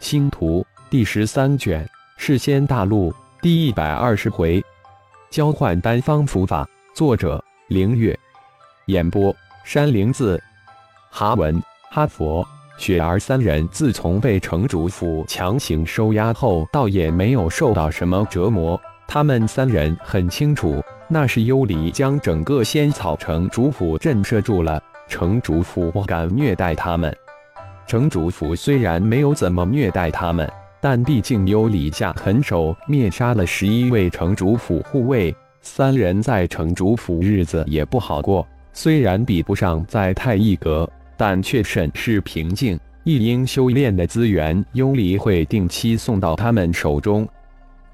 星图第十三卷，世仙大陆第一百二十回，交换单方符法。作者：凌月。演播：山灵子。哈文、哈佛、雪儿三人自从被城主府强行收押后，倒也没有受到什么折磨。他们三人很清楚，那是幽离将整个仙草城主府震慑住了，城主府不敢虐待他们。城主府虽然没有怎么虐待他们，但毕竟幽离下狠手灭杀了十一位城主府护卫，三人在城主府日子也不好过。虽然比不上在太一阁，但却甚是平静。一应修炼的资源，幽离会定期送到他们手中。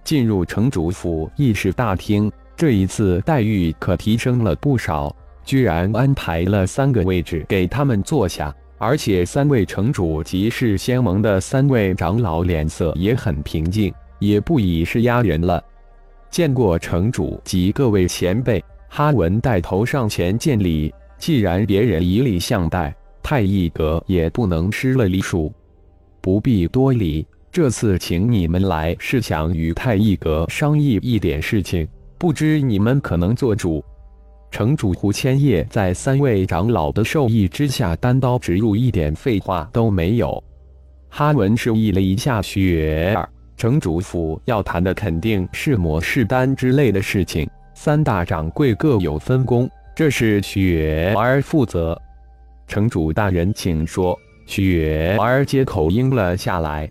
进入城主府议事大厅，这一次待遇可提升了不少，居然安排了三个位置给他们坐下。而且三位城主及是仙盟的三位长老脸色也很平静，也不以是压人了。见过城主及各位前辈，哈文带头上前见礼。既然别人以礼相待，太一阁也不能失了礼数。不必多礼，这次请你们来是想与太一阁商议一点事情，不知你们可能做主。城主胡千叶在三位长老的授意之下，单刀直入，一点废话都没有。哈文示意了一下雪儿，城主府要谈的肯定是魔士丹之类的事情，三大掌柜各有分工，这是雪儿负责。城主大人，请说。雪儿接口应了下来。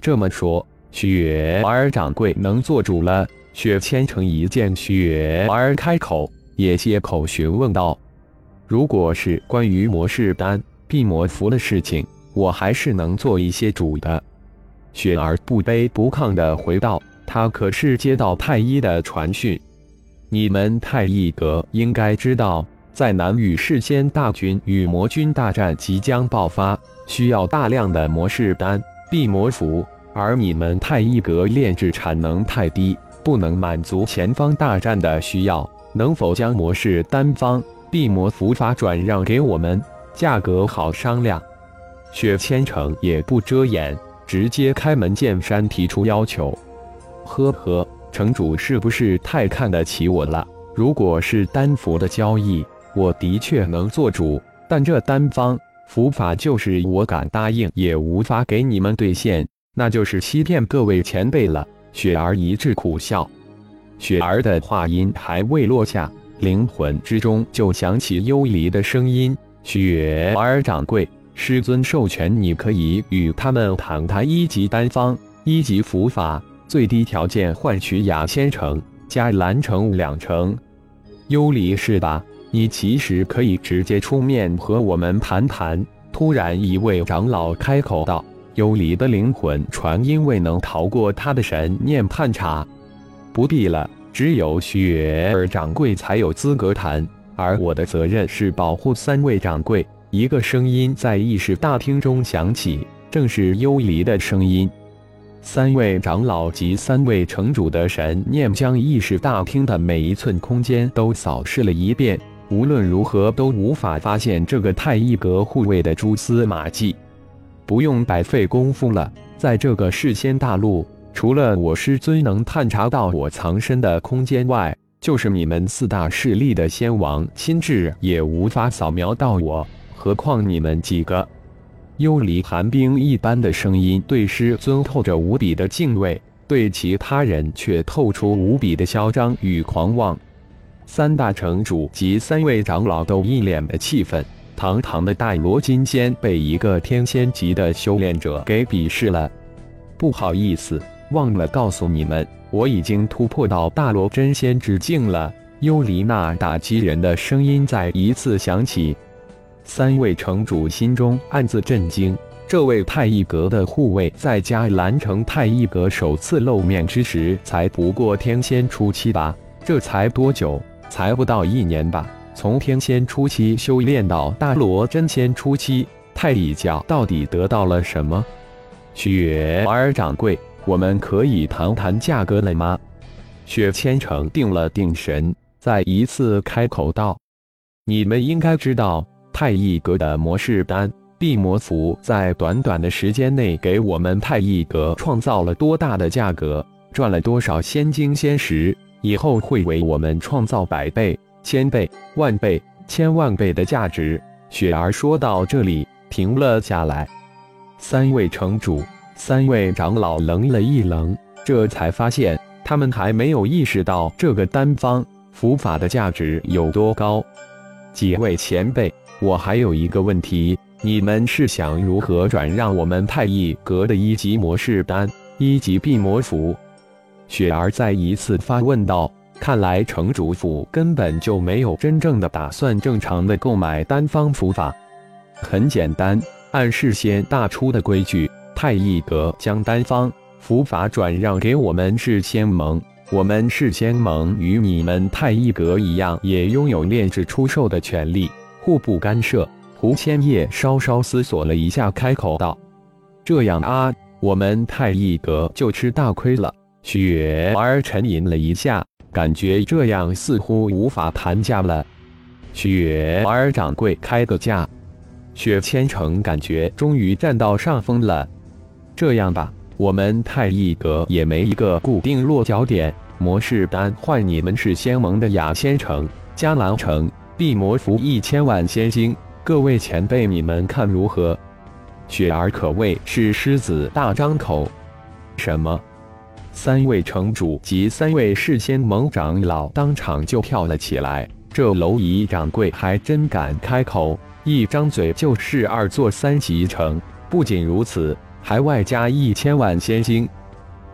这么说，雪儿掌柜能做主了？雪千城一见雪儿开口。也接口询问道：“如果是关于魔士丹、辟魔符的事情，我还是能做一些主的。”雪儿不卑不亢地回道：“他可是接到太医的传讯，你们太医阁应该知道，在南域世仙大军与魔军大战即将爆发，需要大量的魔士丹、辟魔符，而你们太医阁炼制产能太低，不能满足前方大战的需要。”能否将魔式单方闭魔符法转让给我们？价格好商量。雪千城也不遮掩，直接开门见山提出要求。呵呵，城主是不是太看得起我了？如果是单符的交易，我的确能做主，但这单方符法就是我敢答应也无法给你们兑现，那就是欺骗各位前辈了。雪儿一致苦笑。雪儿的话音还未落下，灵魂之中就响起幽离的声音：“雪儿掌柜，师尊授权你可以与他们谈谈一级丹方、一级符法，最低条件换取雅仙城加蓝城两成。幽离是吧？你其实可以直接出面和我们谈谈。”突然，一位长老开口道：“幽离的灵魂传因未能逃过他的神念判查。”不必了，只有雪儿掌柜才有资格谈，而我的责任是保护三位掌柜。一个声音在议事大厅中响起，正是幽离的声音。三位长老及三位城主的神念将议事大厅的每一寸空间都扫视了一遍，无论如何都无法发现这个太一阁护卫的蛛丝马迹。不用白费功夫了，在这个世仙大陆。除了我师尊能探查到我藏身的空间外，就是你们四大势力的仙王亲至也无法扫描到我，何况你们几个？幽离寒冰一般的声音对师尊透着无比的敬畏，对其他人却透出无比的嚣张与狂妄。三大城主及三位长老都一脸的气愤，堂堂的大罗金仙被一个天仙级的修炼者给鄙视了，不好意思。忘了告诉你们，我已经突破到大罗真仙之境了。幽离那打击人的声音再一次响起，三位城主心中暗自震惊。这位太一阁的护卫，在加兰城太一阁首次露面之时，才不过天仙初期吧？这才多久？才不到一年吧？从天仙初期修炼到大罗真仙初期，太乙教到底得到了什么？雪儿掌柜。我们可以谈谈价格了吗？雪千城定了定神，再一次开口道：“你们应该知道，太一阁的模式丹、地魔符在短短的时间内给我们太一阁创造了多大的价格，赚了多少仙金仙石，以后会为我们创造百倍、千倍、万倍、千万倍的价值。雪儿说到这里，停了下来。三位城主、三位长老愣了一愣，这才发现他们还没有意识到这个丹方符法的价值有多高。几位前辈，我还有一个问题。你们是想如何转让我们太一阁的一级魔士丹、一级辟魔符？雪儿再一次发问道。看来城主府根本就没有真正的打算正常的购买丹方符法。很简单，按事先大出的规矩，太一阁将丹方符法转让给我们是仙盟，我们是仙盟与你们太一阁一样，也拥有炼制出售的权利，互不干涉。胡千叶稍稍思索了一下，开口道：“这样啊，我们太一阁就吃大亏了。”雪儿沉吟了一下，感觉这样似乎无法谈价了。雪儿掌柜开个价。雪千城感觉终于占到上风了。这样吧，我们太一阁也没一个固定落脚点，模式单换你们是仙盟的雅仙城、迦兰城，地魔符一千万仙金。各位前辈，你们看如何？雪儿可谓是狮子大张口。什么？三位城主及三位世仙盟长老当场就跳了起来。这蝼蚁掌柜还真敢开口，一张嘴就是二座三级城。不仅如此，还外加一千万仙金。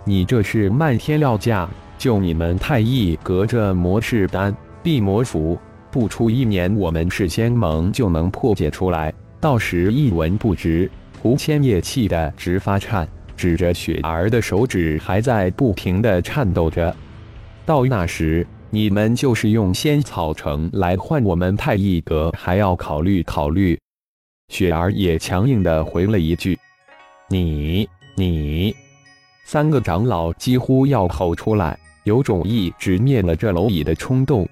你这是漫天料价？就你们太一隔着魔士丹、地魔符。不出一年，我们是仙盟就能破解出来，到时一文不值。胡千叶气得直发颤，指着雪儿的手指还在不停的颤抖着。到那时，你们就是用仙草城来换我们太一阁，还要考虑考虑。雪儿也强硬的回了一句：“你你。”三个长老几乎要吼出来，有种一直灭了这蝼蚁的冲动。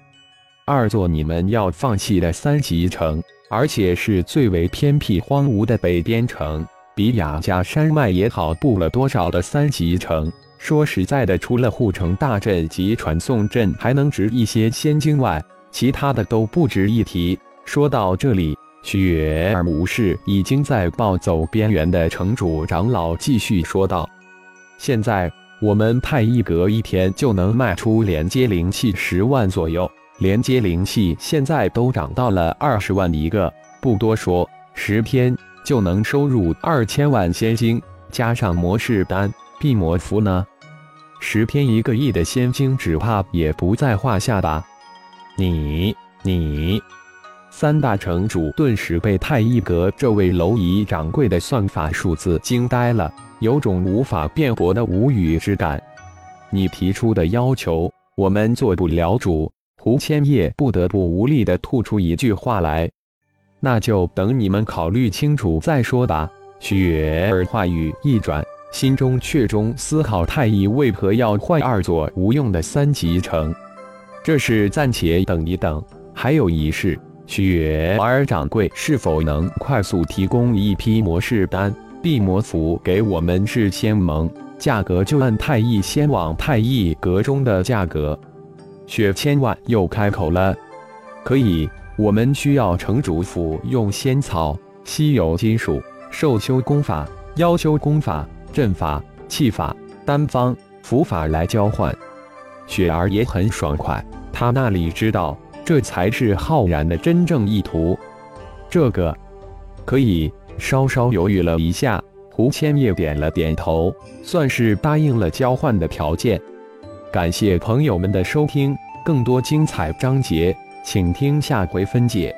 二座你们要放弃的三级城，而且是最为偏僻荒芜的北边城，比雅加山脉也好不了多少的三级城。说实在的，除了护城大阵及传送阵还能值一些仙金外，其他的都不值一提。说到这里，雪儿无视已经在暴走边缘的城主长老，继续说道：“现在我们太一阁一天就能卖出连接灵气十万左右。”连接灵气现在都涨到了二十万一个，不多说，十天就能收入二千万仙金，加上魔士丹、辟魔符呢，十天一个亿的仙金，只怕也不在话下吧？你你，三大城主顿时被太一阁这位蝼蚁掌柜的算法数字惊呆了，有种无法辩驳的无语之感。你提出的要求，我们做不了主。胡千叶不得不无力地吐出一句话来：“那就等你们考虑清楚再说吧。”雪儿话语一转，心中却中思考：太乙为何要换二座无用的三级城？这是暂且等一等。还有一事，雪儿掌柜是否能快速提供一批魔士丹、地魔符给我们是仙盟？价格就按太乙仙网太乙阁中的价格。雪千万又开口了：“可以，我们需要城主府用仙草、稀有金属、兽修功法、妖修功法、阵法、气法、丹方、符法来交换。”雪儿也很爽快，他那里知道，这才是浩然的真正意图。这个可以。稍稍犹豫了一下，胡千叶点了点头，算是答应了交换的条件。感谢朋友们的收听，更多精彩章节，请听下回分解。